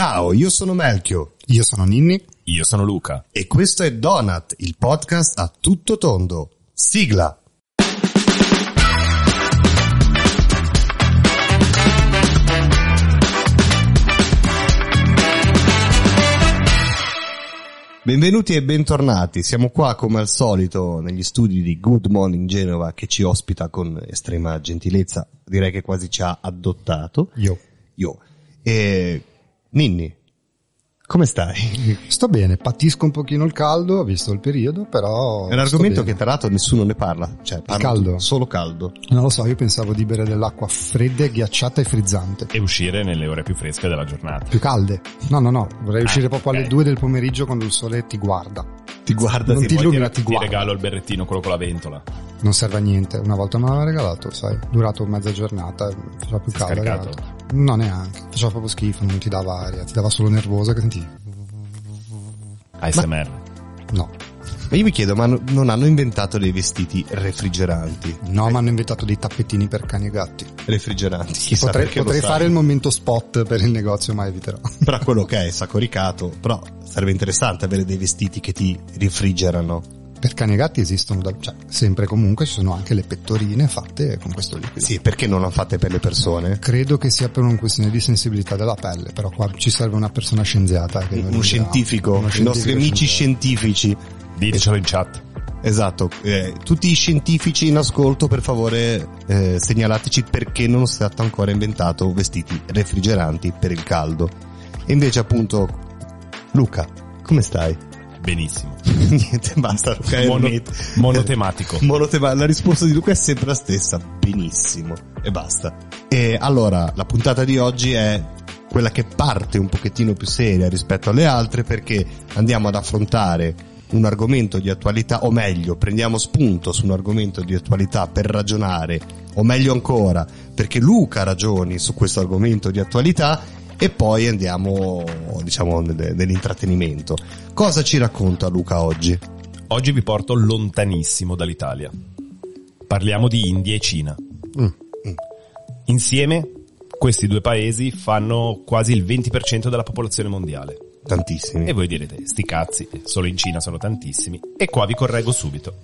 Ciao, io sono Melchio Io sono Ninni. Io sono Luca. e questo è Donut, il podcast a tutto tondo. Sigla! Benvenuti e bentornati, siamo qua come al solito negli studi di Good Morning Genova che ci ospita con estrema gentilezza, direi che quasi ci ha adottato. Io. Io. E Ninni, come stai? Sto bene, patisco un pochino il caldo, visto il periodo, però... È un argomento che tra l'altro nessuno ne parla, cioè parla caldo? solo caldo. Non lo so, io pensavo di bere dell'acqua fredda, ghiacciata e frizzante. E uscire nelle ore più fresche della giornata. Più calde. No, no, no, vorrei uscire proprio alle ok. 2 del pomeriggio quando il sole ti guarda. Ti guarda, Non ti ti illumina, ti, ti guarda. regalo il berrettino, quello con la ventola. Non serve a niente. Una volta me l'aveva regalato, sai, durato mezza giornata, faceva più caldo. Scaricato? No, neanche. Faceva proprio schifo, non ti dava aria, ti dava solo nervosa che sentivi. ASMR. No. Ma io mi chiedo, ma no- non hanno inventato dei vestiti refrigeranti? No, ma hanno inventato dei tappetini per cani e gatti. Refrigeranti, chissà Potrei, potrei fare il momento spot per il negozio, ma eviterò. Però quello che è, è sacoricato, però sarebbe interessante avere dei vestiti che ti refrigerano. Per cani e gatti esistono, da, cioè, sempre comunque ci sono anche le pettorine fatte con questo liquido. Sì, perché non l'hanno fatte per le persone? Credo che sia per una questione di sensibilità della pelle, però qua ci serve una persona scienziata. Che Un scientifico, uno i nostri scientifico amici scientifici. Ditecelo in chat. Esatto, eh, tutti i scientifici in ascolto per favore eh, segnalateci perché non è stato ancora inventato vestiti refrigeranti per il caldo. E invece appunto, Luca, come stai? Benissimo. Niente, basta Luca. Mono- monotematico. Monotema- la risposta di Luca è sempre la stessa, benissimo, e basta. E allora, la puntata di oggi è quella che parte un pochettino più seria rispetto alle altre perché andiamo ad affrontare un argomento di attualità, o meglio, prendiamo spunto su un argomento di attualità per ragionare, o meglio ancora, perché Luca ragioni su questo argomento di attualità e poi andiamo, diciamo, nel- nell'intrattenimento. Cosa ci racconta Luca oggi? Oggi vi porto lontanissimo dall'Italia. Parliamo di India e Cina. Mm. Insieme, questi due paesi fanno quasi il 20% della popolazione mondiale. Tantissimi. E voi direte, sti cazzi, solo in Cina sono tantissimi. E qua vi correggo subito.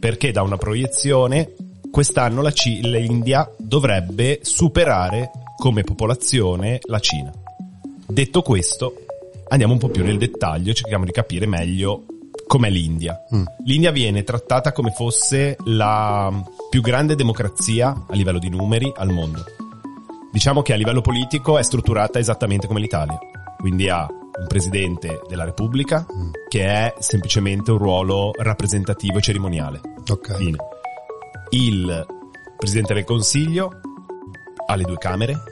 Perché da una proiezione, quest'anno la Ci- l'India dovrebbe superare come popolazione la Cina. Detto questo, andiamo un po' più nel dettaglio e cerchiamo di capire meglio com'è l'India. L'India viene trattata come fosse la più grande democrazia a livello di numeri al mondo. Diciamo che a livello politico è strutturata esattamente come l'Italia. Quindi ha un presidente della Repubblica che è semplicemente un ruolo rappresentativo e cerimoniale. Ok. Fine. Il presidente del Consiglio ha le due camere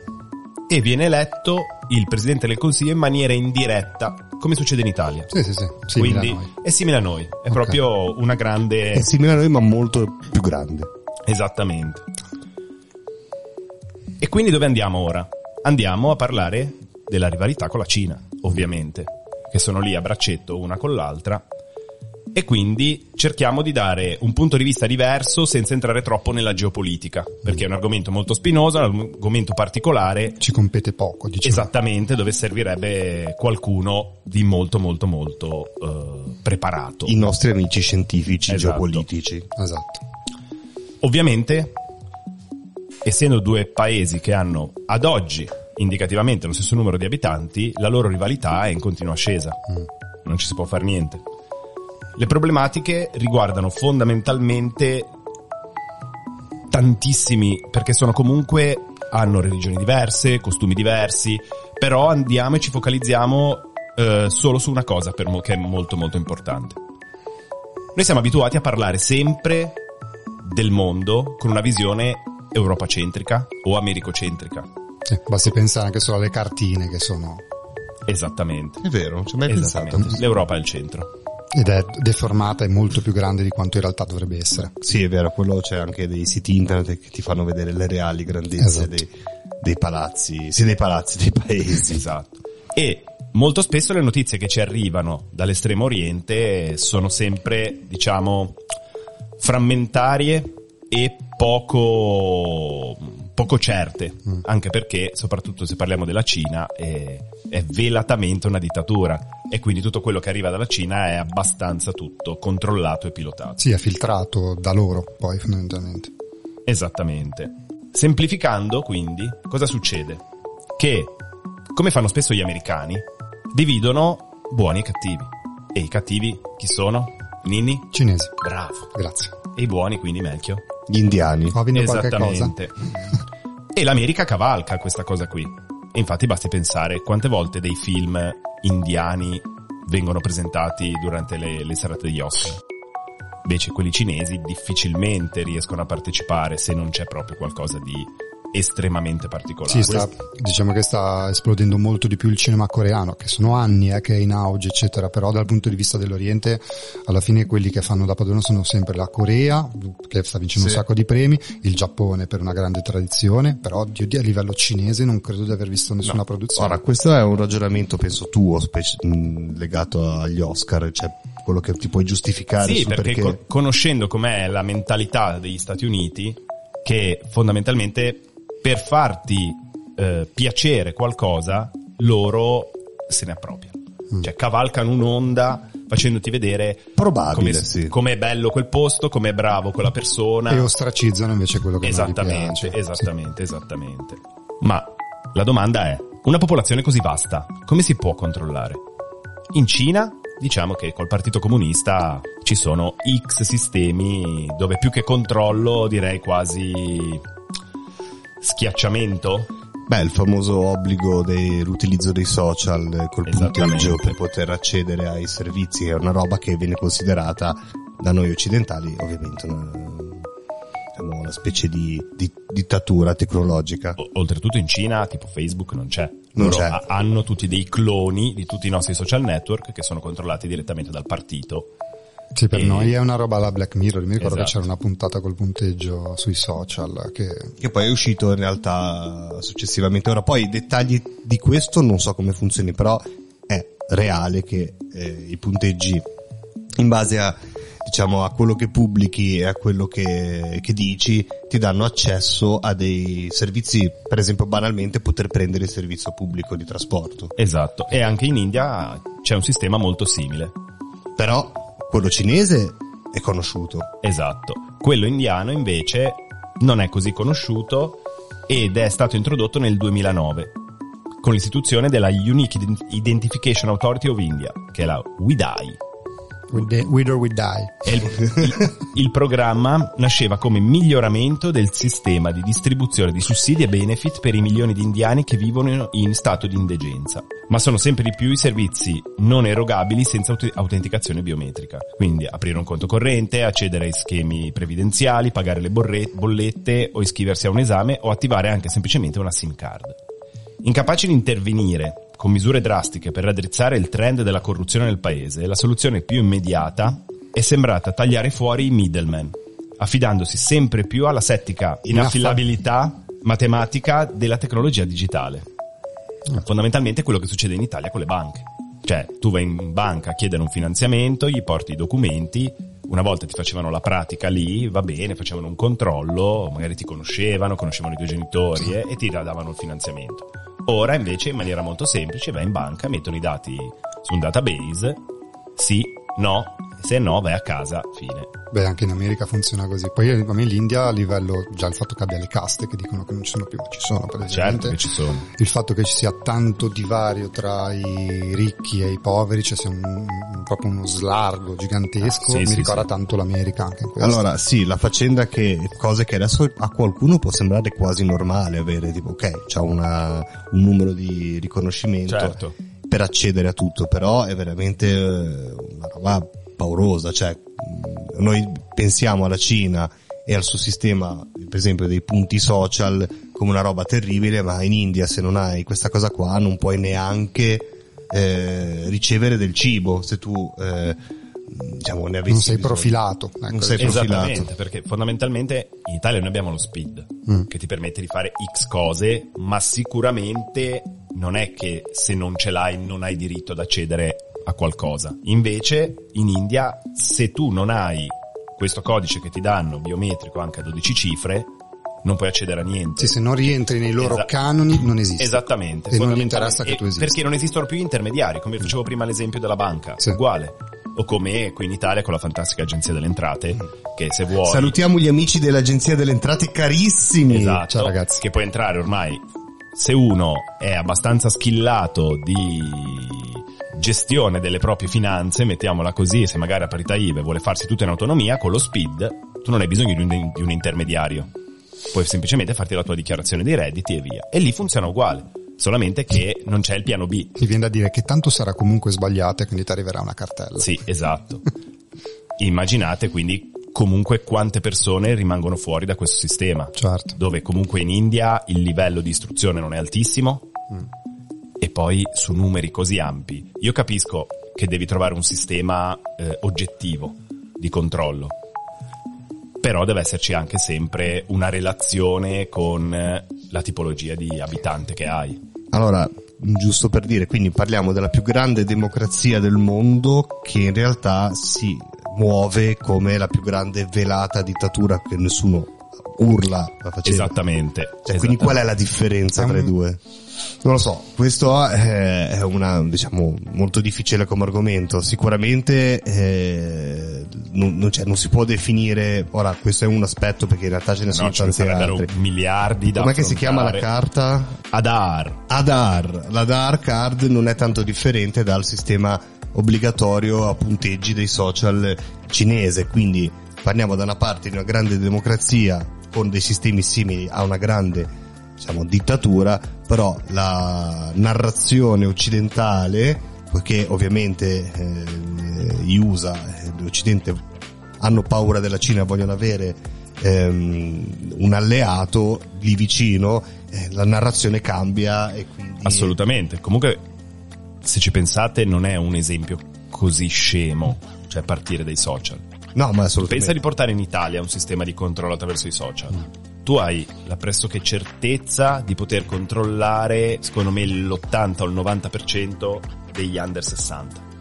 e viene eletto il presidente del Consiglio in maniera indiretta, come succede in Italia. Sì, sì, sì. Simile Quindi è simile a noi, è proprio una grande... È simile a noi ma molto più grande. Esattamente. E quindi dove andiamo ora? Andiamo a parlare della rivalità con la Cina, ovviamente, che sono lì a braccetto una con l'altra. E quindi cerchiamo di dare un punto di vista diverso senza entrare troppo nella geopolitica, perché è un argomento molto spinoso, è un argomento particolare, Ci compete poco, diciamo. esattamente dove servirebbe qualcuno di molto molto molto eh, preparato. I nostri amici scientifici Esatto. geopolitici. Esatto. Ovviamente, essendo due paesi che hanno ad oggi indicativamente lo stesso numero di abitanti, la loro rivalità è in continua ascesa. Non ci si può fare niente. Le problematiche riguardano fondamentalmente tantissimi, perché sono comunque, hanno religioni diverse, costumi diversi, però andiamo e ci focalizziamo eh, solo su una cosa per mo- che è molto molto importante. Noi siamo abituati a parlare sempre del mondo con una visione europacentrica o americocentrica. Sì, basti pensare anche solo alle cartine che sono... Esattamente. È vero, non ci ho mai pensato. L'Europa è il centro. Ed è deformata e molto più grande di quanto in realtà dovrebbe essere. Sì, è vero, quello c'è anche dei siti internet che ti fanno vedere le reali grandezze Esatto. dei, dei palazzi, sì, dei palazzi, dei paesi. Esatto. E molto spesso le notizie che ci arrivano dall'estremo oriente sono sempre, diciamo, frammentarie e poco poco certe, Mm. anche perché, soprattutto se parliamo della Cina, è, è velatamente una dittatura e quindi tutto quello che arriva dalla Cina è abbastanza tutto controllato e pilotato. Sì, è filtrato da loro, poi fondamentalmente. Esattamente. Semplificando, quindi, cosa succede? Che, come fanno spesso gli americani, dividono buoni e cattivi. E i cattivi chi sono? Ninni? Cinesi. Bravo. Grazie. E i buoni quindi Melchio? Gli indiani. Fa venire qualche cosa? Esattamente. e l'America cavalca questa cosa qui. E infatti basti pensare quante volte dei film indiani vengono presentati durante le, le serate degli Oscar. Invece quelli cinesi difficilmente riescono a partecipare se non c'è proprio qualcosa di estremamente particolare. Sì, sta, diciamo che sta esplodendo molto di più il cinema coreano, che sono anni eh, che è in auge, eccetera, però dal punto di vista dell'Oriente, alla fine quelli che fanno da padrone sono sempre la Corea, che sta vincendo Sì. un sacco di premi, il Giappone per una grande tradizione, però io a livello cinese non credo di aver visto nessuna No. produzione. Ora, questo è un ragionamento, penso tuo, spec- mh, legato agli Oscar, cioè quello che ti puoi giustificare Sì, su perché, perché... co- conoscendo com'è la mentalità degli Stati Uniti, che fondamentalmente per farti eh, piacere qualcosa, loro se ne appropriano. Mm. Cioè cavalcano un'onda facendoti vedere Probabile, come, sì. com'è bello quel posto, com'è bravo quella persona. E ostracizzano invece quello che non Esattamente, piace. esattamente, esattamente. Ma la domanda è, una popolazione così vasta, come si può controllare? In Cina, diciamo che col Partito Comunista ci sono X sistemi dove più che controllo direi quasi schiacciamento. Beh, il famoso obbligo dell'utilizzo dei social eh, col punteggio per poter accedere ai servizi è una roba che viene considerata da noi occidentali ovviamente una, diciamo, una specie di, di dittatura tecnologica. O- oltretutto in Cina, tipo Facebook, non c'è. Non Loro c'è. ha- hanno tutti dei cloni di tutti i nostri social network che sono controllati direttamente dal partito. Sì, per E- noi è una roba alla Black Mirror. Mi ricordo che Esatto. c'era una puntata col punteggio sui social che Che poi è uscito in realtà successivamente. Ora poi i dettagli di questo non so come funzioni, però è reale che eh, i punteggi in base a diciamo a quello che pubblichi e a quello che, che dici ti danno accesso a dei servizi, per esempio banalmente poter prendere il servizio pubblico di trasporto. Esatto. E anche in India c'è un sistema molto simile. Però quello cinese è conosciuto. Esatto. Quello indiano invece non è così conosciuto ed è stato introdotto nel 2009 con l'istituzione della Unique Ident- Identification Authority of India, che è la WIDAI. With, or with die. Il, il- programma nasceva come miglioramento del sistema di distribuzione di sussidi e benefit per i milioni di indiani che vivono in stato di indigenza. Ma sono sempre di più i servizi non erogabili senza aut- autenticazione biometrica. Quindi aprire un conto corrente, accedere ai schemi previdenziali, pagare le borre- bollette o iscriversi a un esame o attivare anche semplicemente una SIM card. Incapaci di intervenire con misure drastiche per raddrizzare il trend della corruzione nel paese, la soluzione più immediata è sembrata tagliare fuori i middlemen, affidandosi sempre più alla settica inaffidabilità matematica della tecnologia digitale. Fondamentalmente quello che succede in Italia con le banche. Cioè, tu vai in banca a chiedere un finanziamento, gli porti i documenti, una volta ti facevano la pratica lì, va bene, facevano un controllo, magari ti conoscevano, conoscevano i tuoi genitori eh, e ti davano il finanziamento. Ora invece in maniera molto semplice vai in banca, mettono i dati su un database, sì, no, se no vai a casa, fine. Beh, anche in America funziona così. Poi a me l'India a livello, già il fatto che abbia le caste che dicono che non ci sono più, ma ci sono Certo praticamente. che ci sono. Il fatto che ci sia tanto divario tra i ricchi e i poveri, cioè sia un, un- proprio uno slargo gigantesco, Sì, mi sì, ricorda sì. tanto l'America anche in questo. Allora, sì, la faccenda che cose che adesso a qualcuno può sembrare quasi normale avere, tipo, ok, c'ha una, un numero di riconoscimento Certo. per accedere a tutto, però è veramente eh, una roba paurosa, cioè mh, noi pensiamo alla Cina e al suo sistema, per esempio, dei punti social come una roba terribile, ma in India se non hai questa cosa qua non puoi neanche eh, ricevere del cibo se tu eh, diciamo ne avessi non sei bisogno. profilato. Ecco. Non sei profilato. Esattamente, perché fondamentalmente in Italia noi abbiamo lo speed Mm. che ti permette di fare X cose, ma sicuramente non è che se non ce l'hai non hai diritto ad accedere a qualcosa. Invece in India se tu non hai questo codice che ti danno biometrico anche a 12 cifre, non puoi accedere a niente. Sì, se non rientri nei loro Esa- canoni non esisti. Esattamente. E non mi interessa che tu esisti. Perché non esistono più intermediari, come facevo prima l'esempio della banca, Sì. uguale. O come qui in Italia con la fantastica agenzia delle entrate, che se vuoi... Salutiamo gli amici dell'Agenzia delle Entrate carissimi. Esatto, Ciao, ragazzi. che puoi entrare ormai. Se uno è abbastanza schillato di gestione delle proprie finanze, mettiamola così, se magari a parità IVA vuole farsi tutto in autonomia, con lo SPID tu non hai bisogno di un, di un intermediario. Puoi semplicemente farti la tua dichiarazione dei redditi e via. E lì funziona uguale, solamente che non c'è il piano B. Mi viene da dire che tanto sarà comunque sbagliato e quindi ti arriverà una cartella. Sì, esatto. Immaginate quindi comunque quante persone rimangono fuori da questo sistema. Certo. dove comunque in India il livello di istruzione non è altissimo e poi su numeri così ampi. Io capisco che devi trovare un sistema eh, oggettivo di controllo, però deve esserci anche sempre una relazione con eh, la tipologia di abitante che hai. Allora, giusto per dire, quindi parliamo della più grande democrazia del mondo che in realtà si muove come la più grande velata dittatura che nessuno urla la. Esattamente. Cioè, quindi esattamente. qual è la differenza tra i due? Non lo so, questo è è una, diciamo, molto difficile come argomento. Sicuramente eh, non, non, cioè, non si può definire, ora questo è un aspetto perché in realtà ce ne sono No, tanti altri. miliardi da Com'è che si chiama la carta? Adar. Adar. L'Adar card non è tanto differente dal sistema obbligatorio a punteggi dei social cinese, quindi parliamo da una parte di una grande democrazia con dei sistemi simili a una grande diciamo, dittatura, però la narrazione occidentale, poiché ovviamente eh, gli USA, eh, l'Occidente hanno paura della Cina, vogliono avere ehm, un alleato lì vicino, eh, la narrazione cambia e quindi... Assolutamente. Comunque, se ci pensate, non è un esempio così scemo, cioè partire dai social. No, ma assolutamente. Pensa di portare in Italia un sistema di controllo attraverso i social. Tu hai la pressoché certezza di poter controllare, secondo me, l'80 o il 90% degli under 60.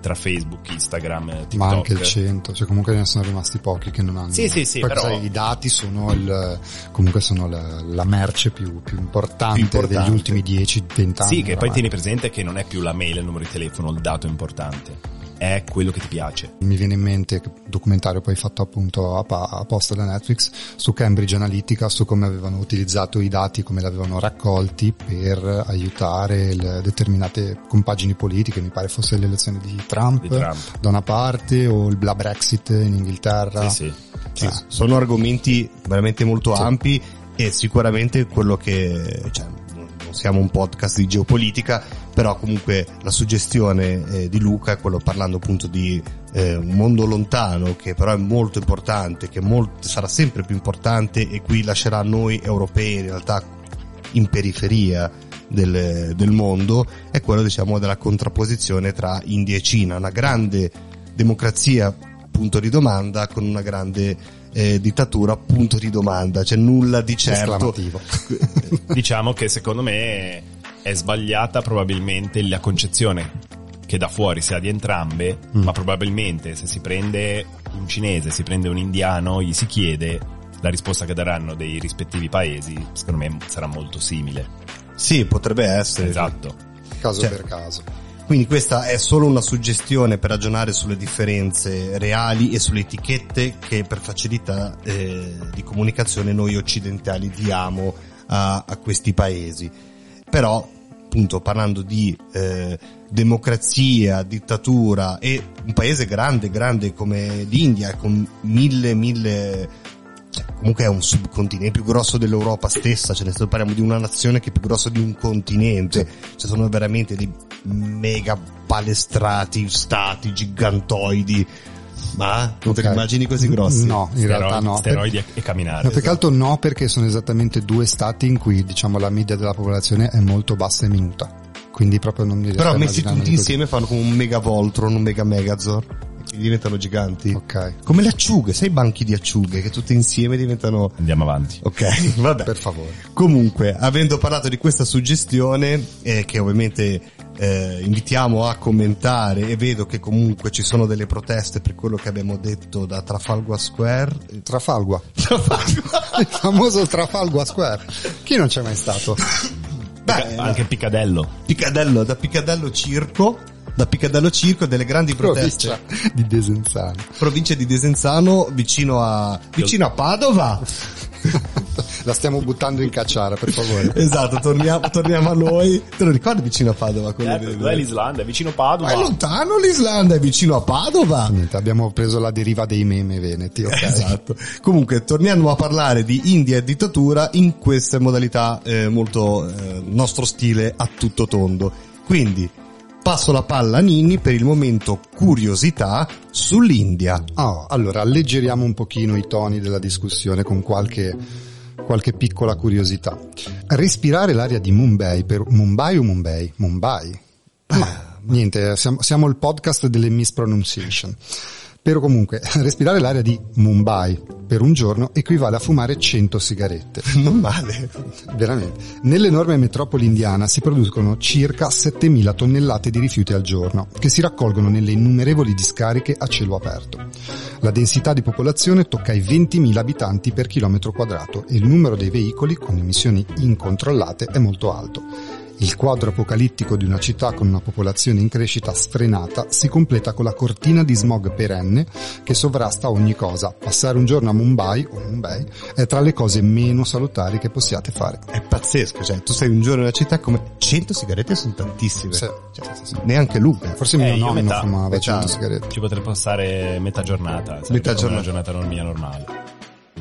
Tra Facebook, Instagram, TikTok. Ma anche il 100, cioè comunque ne sono rimasti pochi che non hanno. Sì, sì, sì, Poi però- sai, i dati sono il, comunque sono la, la merce più, più importante, Più importante. degli ultimi 10-20 anni. Sì, che poi oramai. tieni presente che non è più la mail, il numero di telefono, il dato importante. È quello che ti piace. Mi viene in mente che documentario poi fatto appunto apposta da Netflix su Cambridge Analytica, su come avevano utilizzato i dati, come li avevano raccolti per aiutare determinate compagini politiche, mi pare fosse l'elezione di Trump, Di Trump. da una parte o il- la Brexit in Inghilterra. Sì, sì. Ah. sono argomenti veramente molto Sì. ampi e sicuramente quello che, cioè, non siamo un podcast di geopolitica, però comunque la suggestione eh, di Luca è quello parlando appunto di eh, un mondo lontano che però è molto importante, che molt- sarà sempre più importante e qui lascerà noi europei in realtà in periferia del, del mondo, è quello diciamo della contrapposizione tra India e Cina, una grande democrazia punto di domanda con una grande eh, dittatura punto di domanda, c'è nulla di certo. Diciamo che secondo me è sbagliata probabilmente la concezione che da fuori si ha di entrambe, Mm. ma probabilmente se si prende un cinese, si prende un indiano, gli si chiede la risposta che daranno dei rispettivi paesi, secondo me sarà molto simile. Sì, potrebbe essere. Esatto. caso Cioè, per caso. Quindi questa è solo una suggestione per ragionare sulle differenze reali e sulle etichette che per facilità eh, di comunicazione noi occidentali diamo a, a questi paesi. Però, appunto, parlando di eh, democrazia, dittatura e un paese grande, grande come l'India, con mille, mille cioè, comunque è un subcontinente più grosso dell'Europa stessa, cioè nel parliamo di una nazione che è più grossa di un continente, cioè sono veramente dei mega palestrati, stati gigantoidi, ma non te li Ok. immagini così grossi? No, in realtà Steroidi, no. steroidi Per- e- camminare. No, più che altro no, perché sono esattamente due stati in cui diciamo la media della popolazione è molto bassa e minuta. Quindi proprio non mi riesco Però immaginarmi tutti così. insieme fanno come un mega Voltron, un mega Megazord. Che diventano giganti. Ok, Come le acciughe, sai i banchi di acciughe che tutte insieme diventano... Andiamo avanti. Ok, vabbè. per favore. Comunque, avendo parlato di questa suggestione, eh, che ovviamente eh, invitiamo a commentare, e vedo che comunque ci sono delle proteste per quello che abbiamo detto da Trafalgar Square. Trafalgua. Trafalgar. Il famoso Trafalgua Square. Chi non c'è mai stato? Beh, Anche Piccadello. Piccadello, da Piccadello Circo, da Piccadello Circo delle grandi proteste. Provincia di Desenzano. Provincia di Desenzano, vicino a, vicino a Padova. La stiamo buttando in cacciara, per favore. Esatto, torniamo, torniamo a noi. Te lo ricordi vicino a Padova? quello Certo, del- dov'è l'Islanda? È vicino Padova. Ma è lontano l'Islanda, è vicino a Padova. Niente, abbiamo preso la deriva dei meme veneti, ok? Esatto. Comunque, torniamo a parlare di India e dittatura in queste modalità eh, molto eh, nostro stile a tutto tondo. Quindi, passo la palla a Ninni per il momento curiosità sull'India. Oh, allora, alleggeriamo un pochino i toni della discussione con qualche, qualche piccola curiosità. Respirare l'aria di Mumbai per Mumbai o Mumbai? Mumbai. Ma niente, siamo, siamo il podcast delle mispronunciation. Però comunque, respirare l'aria di Mumbai per un giorno equivale a fumare 100 sigarette. Non male. Veramente. Nell'enorme metropoli indiana si producono circa 7000 tonnellate di rifiuti al giorno, che si raccolgono nelle innumerevoli discariche a cielo aperto. La densità di popolazione tocca i 20.000 abitanti per chilometro quadrato e il numero dei veicoli con emissioni incontrollate è molto alto. Il quadro apocalittico di una città con una popolazione in crescita sfrenata si completa con la cortina di smog perenne che sovrasta ogni cosa. Passare un giorno a Mumbai o Mumbai è tra le cose meno salutari che possiate fare. È pazzesco, cioè tu sei un giorno nella città come 100 sigarette sono tantissime. Sì, Cioè, sì, sì. Neanche Luca. Forse Eh, mio io nonno metà. fumava Metà. 100 sigarette. Ci potrebbe passare metà giornata. Metà come una giornata. giornata mia normale.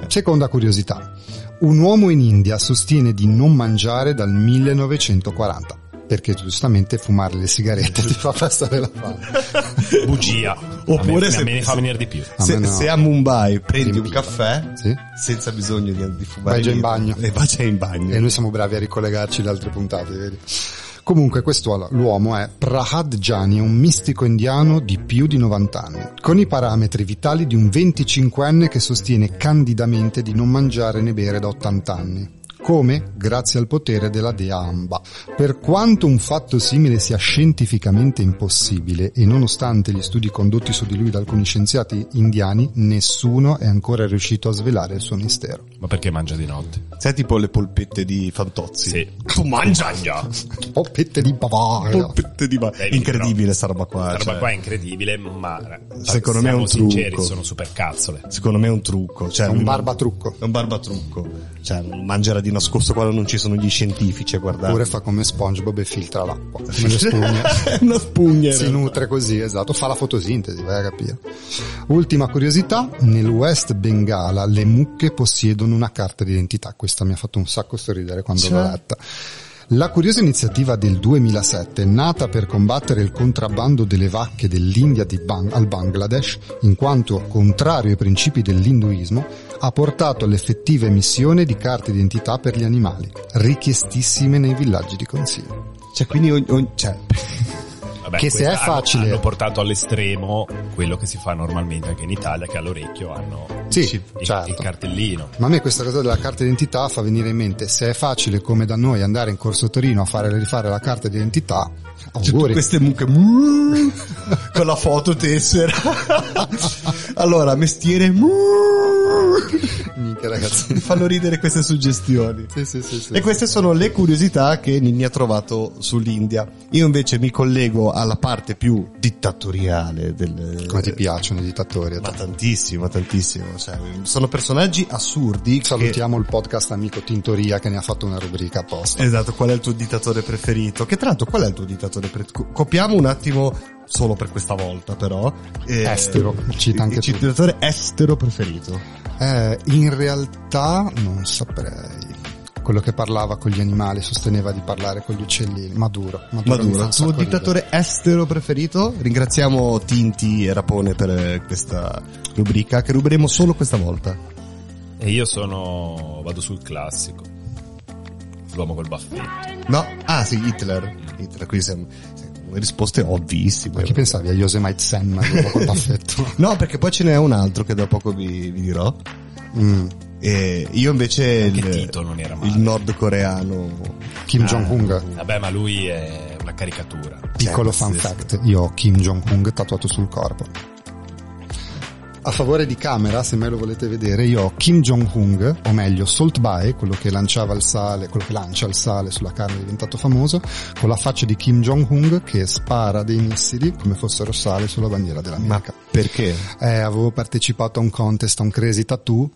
Seconda curiosità. Un uomo in India sostiene di non mangiare dal 1940 perché giustamente fumare le sigarette ti fa passare la fame. Bugia. Oppure a me, se- a me ne fa venire di più. Se, no. se a Mumbai prendi un caffè Sì? senza bisogno di, di fumare Vai già in bagno. e vai già in bagno. E noi siamo bravi a ricollegarci da altre puntate, vedi? Comunque questo l'uomo è Prahad Jani, un mistico indiano di più di 90 anni, con i parametri vitali di un 25enne che sostiene candidamente di non mangiare né bere da 80 anni. Come? Grazie al potere della dea Amba. Per quanto un fatto simile sia scientificamente impossibile e nonostante gli studi condotti su di lui da alcuni scienziati indiani, nessuno è ancora riuscito a svelare il suo mistero. Ma perché mangia di notte? Sai tipo le polpette di Fantozzi? Sì. Tu mangia già! Poppette di Bavaria. Polpette di ba- Dai, Incredibile sta roba qua. La roba cioè. qua è incredibile, ma Secondo me è un sinceri, trucco. sono super cazzole. Secondo me è un trucco. Cioè, È un barbatrucco. È un barbatrucco. Cioè, mangerà di nascosto quando non ci sono gli scientifici a guardare. Oppure fa come SpongeBob e filtra l'acqua. Come le spugne. Una spugna. si nutre così, esatto, fa la fotosintesi, vai a capire. Ultima curiosità, nel West Bengala le mucche possiedono una carta d'identità, questa mi ha fatto un sacco sorridere quando Cioè? l'ho letta. La curiosa iniziativa del 2007, nata per combattere il contrabbando delle vacche dell'India di Bang- al Bangladesh, in quanto contrario ai principi dell'induismo, ha portato all'effettiva emissione di carte d'identità per gli animali, richiestissime nei villaggi di consiglio. Cioè, quindi cioè, Vabbè, Che se è facile- Hanno, hanno portato all'estremo quello che si fa normalmente anche in Italia, che all'orecchio hanno Sì, il, certo. il cartellino. Ma a me questa cosa della carta d'identità fa venire in mente, se è facile come da noi andare in Corso Torino a fare rifare la carta d'identità, tutte auguri. queste mucche con la foto tessera. allora, mestiere Minchia ragazzi. mi fanno ridere queste suggestioni. Sì, sì, sì, sì. E queste sono le curiosità che Ninni ha trovato sull'India. Io invece mi collego alla parte più dittatoriale del... Come ti piacciono i dittatori? Ma tantissimo, tantissimo. Cioè, sono personaggi assurdi. che- Salutiamo il podcast amico Tintoria che ne ha fatto una rubrica apposta. Esatto, qual è il tuo dittatore preferito? Che tra l'altro qual è il tuo dittatore preferito? Copiamo un attimo, solo per questa volta però. Eh, Estero, cita anche il tu. dittatore estero preferito. Eh, in realtà non saprei. Quello che parlava con gli animali, sosteneva di parlare con gli uccellini. Maduro. Maduro, Maduro, un tuo dittatore estero preferito? Ringraziamo Tinti e Rapone per eh, questa rubrica che ruberemo solo questa volta. E io sono. vado sul classico. L'uomo col baffetto. No? Ah sì, Hitler. Hitler, qui siamo... risposte ovvissime. Ma chi pensavi a Yosemite Sam col baffetto? No, perché poi ce n'è un altro che da poco vi, vi dirò. Mm. E io invece il, Tito non era male. il nordcoreano. Kim Ah, Jong-un. Vabbè, ma lui è una caricatura. Piccolo fun sì, fact, io ho Kim Jong-un tatuato sul corpo. A favore di camera, se me lo volete vedere, io ho Kim Jong-un, o meglio Salt Bae, quello che lanciava il sale, quello che lancia il sale sulla carne è diventato famoso, con la faccia di Kim Jong-un che spara dei missili come fossero sale sulla bandiera Ma dell'America. perché? Eh, avevo partecipato a un contest, a un crazy tattoo,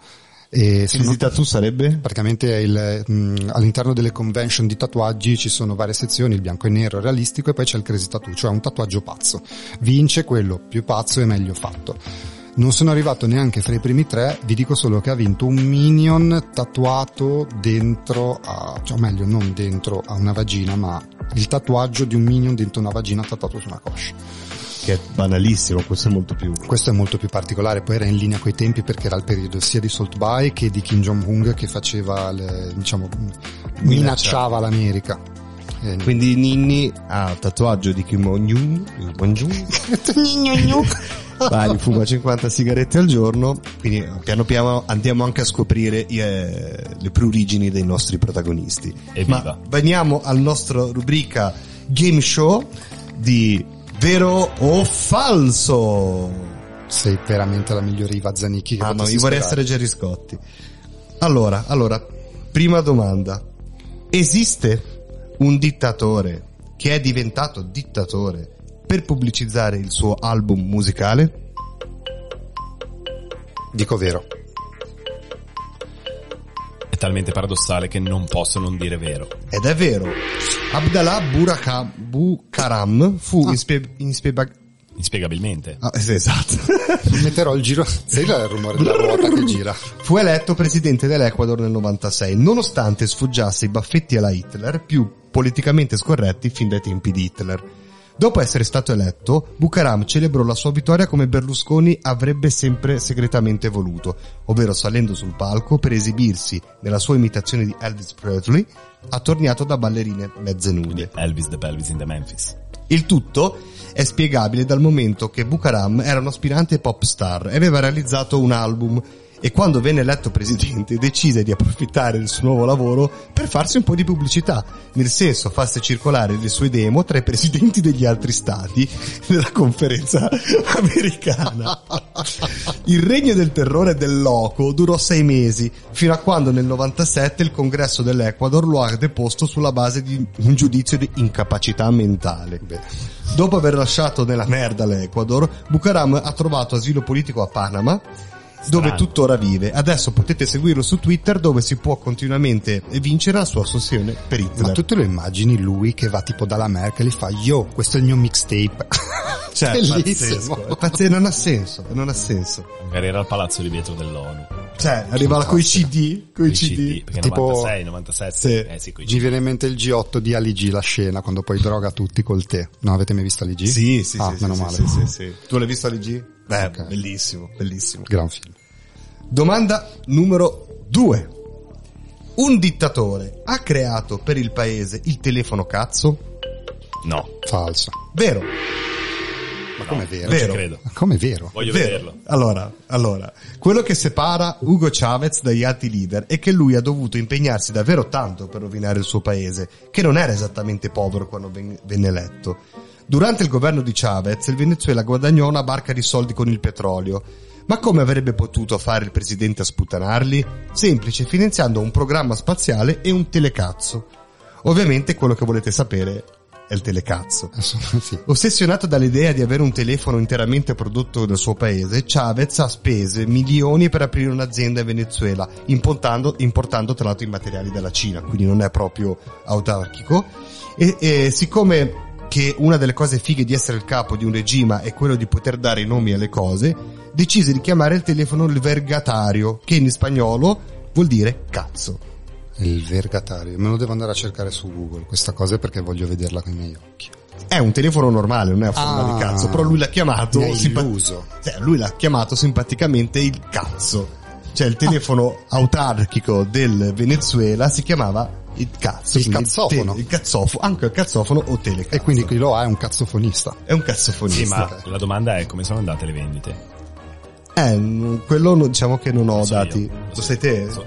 e sono tattoo sarebbe? praticamente il, mh, all'interno delle convention di tatuaggi ci sono varie sezioni, il bianco e nero, il realistico e poi c'è il crazy tattoo, cioè un tatuaggio pazzo. Vince quello più pazzo e meglio fatto. Non sono arrivato neanche fra i primi tre, vi dico solo che ha vinto un minion tatuato dentro a, cioè meglio non dentro a una vagina, ma il tatuaggio di un minion dentro una vagina tatuato su una coscia. Che è banalissimo, questo è molto più. Questo è molto più particolare, poi era in linea coi tempi perché era il periodo sia di Salt Bae che di Kim Jong-un che faceva, le, diciamo, minacciava l'America. Eh, Quindi Ninni ha il tatuaggio di Kim Jong-un. Jong-un. Vai, fuma 50 sigarette al giorno, quindi piano piano andiamo anche a scoprire eh, le prurigini dei nostri protagonisti. Evviva. Ma veniamo al nostro rubrica Game Show di Vero o Falso? sei veramente la migliore Iva Zanicchi che Ah no, io vorrei sperare. essere Gerry Scotti. Allora, allora, prima domanda. Esiste un dittatore che è diventato dittatore per pubblicizzare il suo album musicale? Dico vero. È talmente paradossale che non posso non dire vero. Ed è vero. Abdallah Buraka- Bukaram fu inspe- inspeba- Inspiegabilmente. ah, sì, esatto. Metterò il giro, sai il rumore della ruota che gira? fu eletto presidente dell'Ecuador nel 96, nonostante sfoggiasse i baffetti alla Hitler più politicamente scorretti fin dai tempi di Hitler. Dopo essere stato eletto, Bucaram celebrò la sua vittoria come Berlusconi avrebbe sempre segretamente voluto, ovvero salendo sul palco per esibirsi nella sua imitazione di Elvis Presley, attorniato da ballerine mezze nude. Elvis the Pelvis in the Memphis. Il tutto è spiegabile dal momento che Bucaram era un aspirante pop star e aveva realizzato un album e quando venne eletto presidente decise di approfittare del suo nuovo lavoro per farsi un po' di pubblicità, nel senso farsi circolare le sue demo tra i presidenti degli altri stati nella conferenza americana. Il regno del terrore del loco durò sei mesi, fino a quando nel 97 il congresso dell'Ecuador lo ha deposto sulla base di un giudizio di incapacità mentale. Dopo aver lasciato nella merda l'Ecuador, Bucaram ha trovato asilo politico a Panama, dove Strano. tuttora vive. Adesso potete seguirlo su Twitter dove si può continuamente vincere la sua ossessione per Ma Hitler. tu te lo immagini lui che va tipo dalla Merkel e fa yo, questo è il mio mixtape. Cioè, Bellissimo. pazzesco. Pazzesco, non ha senso, non ha senso. Magari era al palazzo di vetro dell'ONU. Cioè, arriva la coi CD, coi CD. Perché Tipo- 96, 97. Sì. Eh sì, Mi CD. viene in mente il G8 di Ali G, la scena, quando poi droga tutti col tè. Non avete mai visto Ali G? Sì, sì, ah, sì, meno sì, male. sì, sì, sì. Tu l'hai visto all'IG? Beh, Ok. bellissimo, bellissimo. Gran film. Domanda numero 2. Un dittatore ha creato per il paese il telefono cazzo? No, Falso. Vero, Ma com'è vero? Vero. credo. Ma com'è vero? Voglio vero. vederlo. Allora, allora, quello che separa Hugo Chavez dagli altri leader è che lui ha dovuto impegnarsi davvero tanto per rovinare il suo paese, che non era esattamente povero quando ven- venne eletto. Durante il governo di Chavez, il Venezuela guadagnò una barca di soldi con il petrolio. Ma come avrebbe potuto fare il presidente a sputtanarli? Semplice, finanziando un programma spaziale e un telecazzo. Ovviamente quello che volete sapere è il telecazzo. sì. Ossessionato dall'idea di avere un telefono interamente prodotto dal suo paese, Chavez ha spese milioni per aprire un'azienda in Venezuela, importando, importando tra l'altro i materiali dalla Cina, quindi non è proprio autarchico. E, e siccome che una delle cose fighe di essere il capo di un regime è quello di poter dare i nomi alle cose, decise di chiamare il telefono il vergatario, che in spagnolo vuol dire cazzo. Il vergatario. Me lo devo andare a cercare su Google questa cosa perché voglio vederla con i miei occhi. È un telefono normale, non è a forma Ah. di cazzo, però lui l'ha chiamato Mi hai simpa- illuso. Cioè, lui l'ha chiamato simpaticamente il cazzo. Cioè, il telefono autarchico del Venezuela si chiamava il cazzo. Il cazzofono. te- il cazzofono, anche il cazzofono o telecazzo. E quindi chi lo ha è un cazzofonista. È un Sì, cazzofonista. ma la domanda è come sono andate le vendite? Eh, quello diciamo che non ho Lo so dati. io, Lo sai te? So-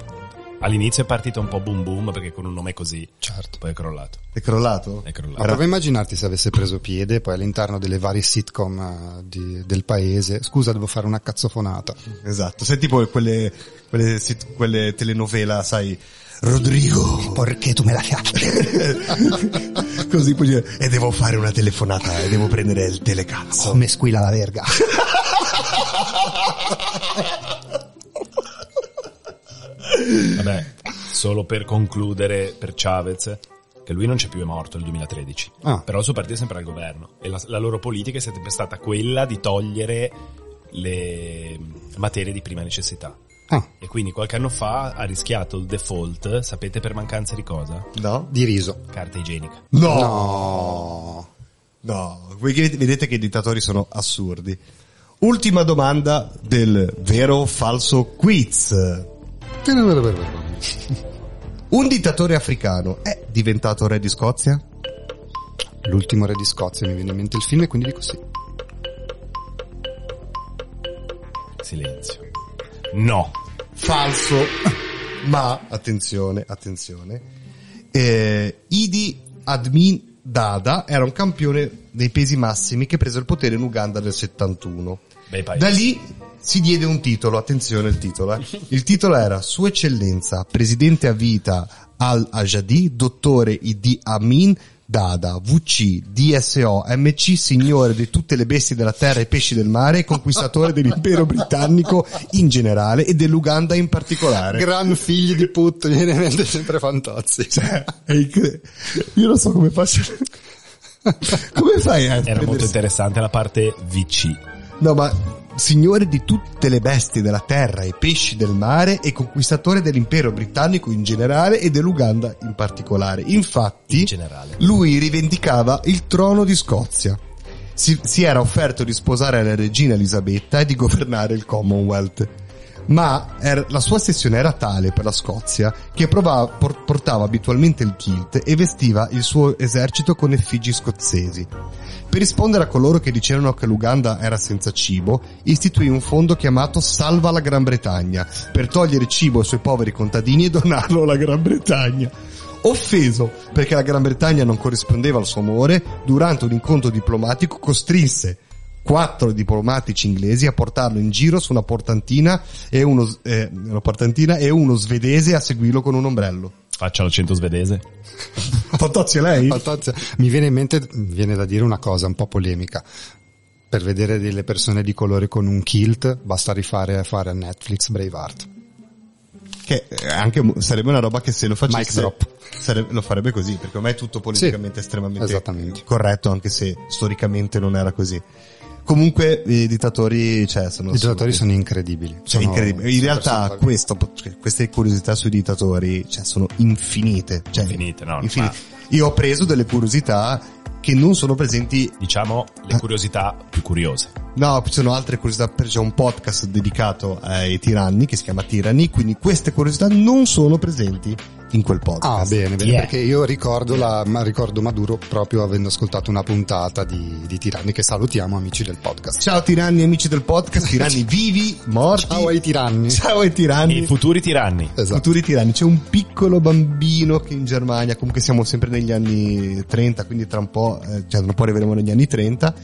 All'inizio è partito un po' boom boom perché con un nome così Certo. poi è crollato. È crollato? È crollato. Ma prova a immaginarti se avesse preso piede poi all'interno delle varie sitcom eh, di- del paese. Scusa, devo fare una cazzofonata. Esatto, sei tipo quelle, quelle, sit- quelle telenovela, sai, Rodrigo. Perché tu me la fai? Così puoi dire, e devo fare una telefonata e devo prendere il telecazzo. Come squilla la verga. Vabbè, solo per concludere per Chavez, che lui non c'è più, è morto nel 2013. Ah. Però il suo partito è sempre al governo e la, la loro politica è sempre stata quella di togliere le materie di prima necessità. Ah, E quindi qualche anno fa ha rischiato il default, sapete per mancanza di cosa? No? di riso. Carta igienica. No! No. No, voi vedete che i dittatori sono assurdi. Ultima domanda del vero o falso quiz. Un dittatore africano è diventato re di Scozia? L'ultimo re di Scozia mi viene in mente il film e quindi dico sì. Silenzio. No. Falso. Ma, attenzione, attenzione. Eh, Idi Admin Dada era un campione dei pesi massimi che prese il potere in Uganda nel 71. Bei paesi. Da lì si diede un titolo, attenzione il titolo, eh. il titolo era Sua Eccellenza, Presidente a vita Al-Ajadi, Dottore Idi Amin Dada, VC, DSO, MC, Signore di tutte le bestie della terra e pesci del mare, conquistatore dell'impero britannico in generale e dell'Uganda in particolare. Gran figli di putto, viene in mente sempre Fantozzi. Cioè, è incre- Io non so come faccio. come fai a Era molto interessante la parte VC. No, ma signore di tutte le bestie della terra e pesci del mare e conquistatore dell'impero britannico in generale e dell'Uganda in particolare. Infatti, In lui rivendicava il trono di Scozia. Si, si era offerto di sposare la regina Elisabetta e di governare il Commonwealth. Ma era- la sua ossessione era tale per la Scozia che provava- por- portava abitualmente il kilt e vestiva il suo esercito con effigi scozzesi. Per rispondere a coloro che dicevano che l'Uganda era senza cibo, istituì un fondo chiamato Salva la Gran Bretagna per togliere cibo ai suoi poveri contadini e donarlo alla Gran Bretagna. Offeso perché la Gran Bretagna non corrispondeva al suo amore, durante un incontro diplomatico costrinse quattro diplomatici inglesi a portarlo in giro su una portantina e uno, eh, una portantina e uno svedese a seguirlo con un ombrello. Faccia l'accento svedese. Fantozzi lei? Fantozzi. Mi viene in mente, mi viene da dire una cosa un po' polemica. Per vedere delle persone di colore con un kilt, basta rifare fare a Netflix Braveheart. Che eh, anche sarebbe una roba che se lo Mic facesse drop. sarebbe- lo farebbe così, perché ormai è tutto politicamente estremamente esattamente. corretto, anche se storicamente non era così. Comunque i dittatori, cioè, sono I giocatori sono incredibili. Cioè, Sono incredibile. In realtà questo, cioè, queste curiosità sui dittatori cioè, sono infinite. Cioè, Infinite, no, infinite. Io ho preso delle curiosità che non sono presenti Diciamo le curiosità più curiose. No, ci sono altre curiosità, c'è un podcast dedicato ai tiranni che si chiama Tirani, quindi queste curiosità non sono presenti in quel podcast. Ah, bene, bene, Yeah. perché io ricordo, la, ricordo Maduro proprio avendo ascoltato una puntata di, di Tiranni che salutiamo amici del podcast. Ciao tiranni amici del podcast, tiranni vivi, morti. Ciao ai tiranni. Ciao ai tiranni. I futuri tiranni. Esatto. Futuri tiranni. C'è un piccolo bambino che in Germania, comunque siamo sempre negli anni 30, quindi tra un po', eh, cioè tra un po' arriveremo negli anni 30.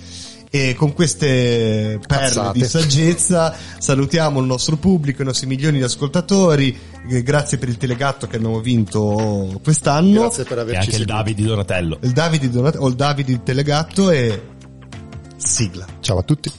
E con queste perle Cazzate. di saggezza salutiamo il nostro pubblico, i nostri milioni di ascoltatori. Eh, Grazie per il telegatto che abbiamo vinto quest'anno. Grazie per E averci anche il seguito. Davide di Donatello. Il Davide Donat- o il Davide il telegatto e sigla. Ciao a tutti.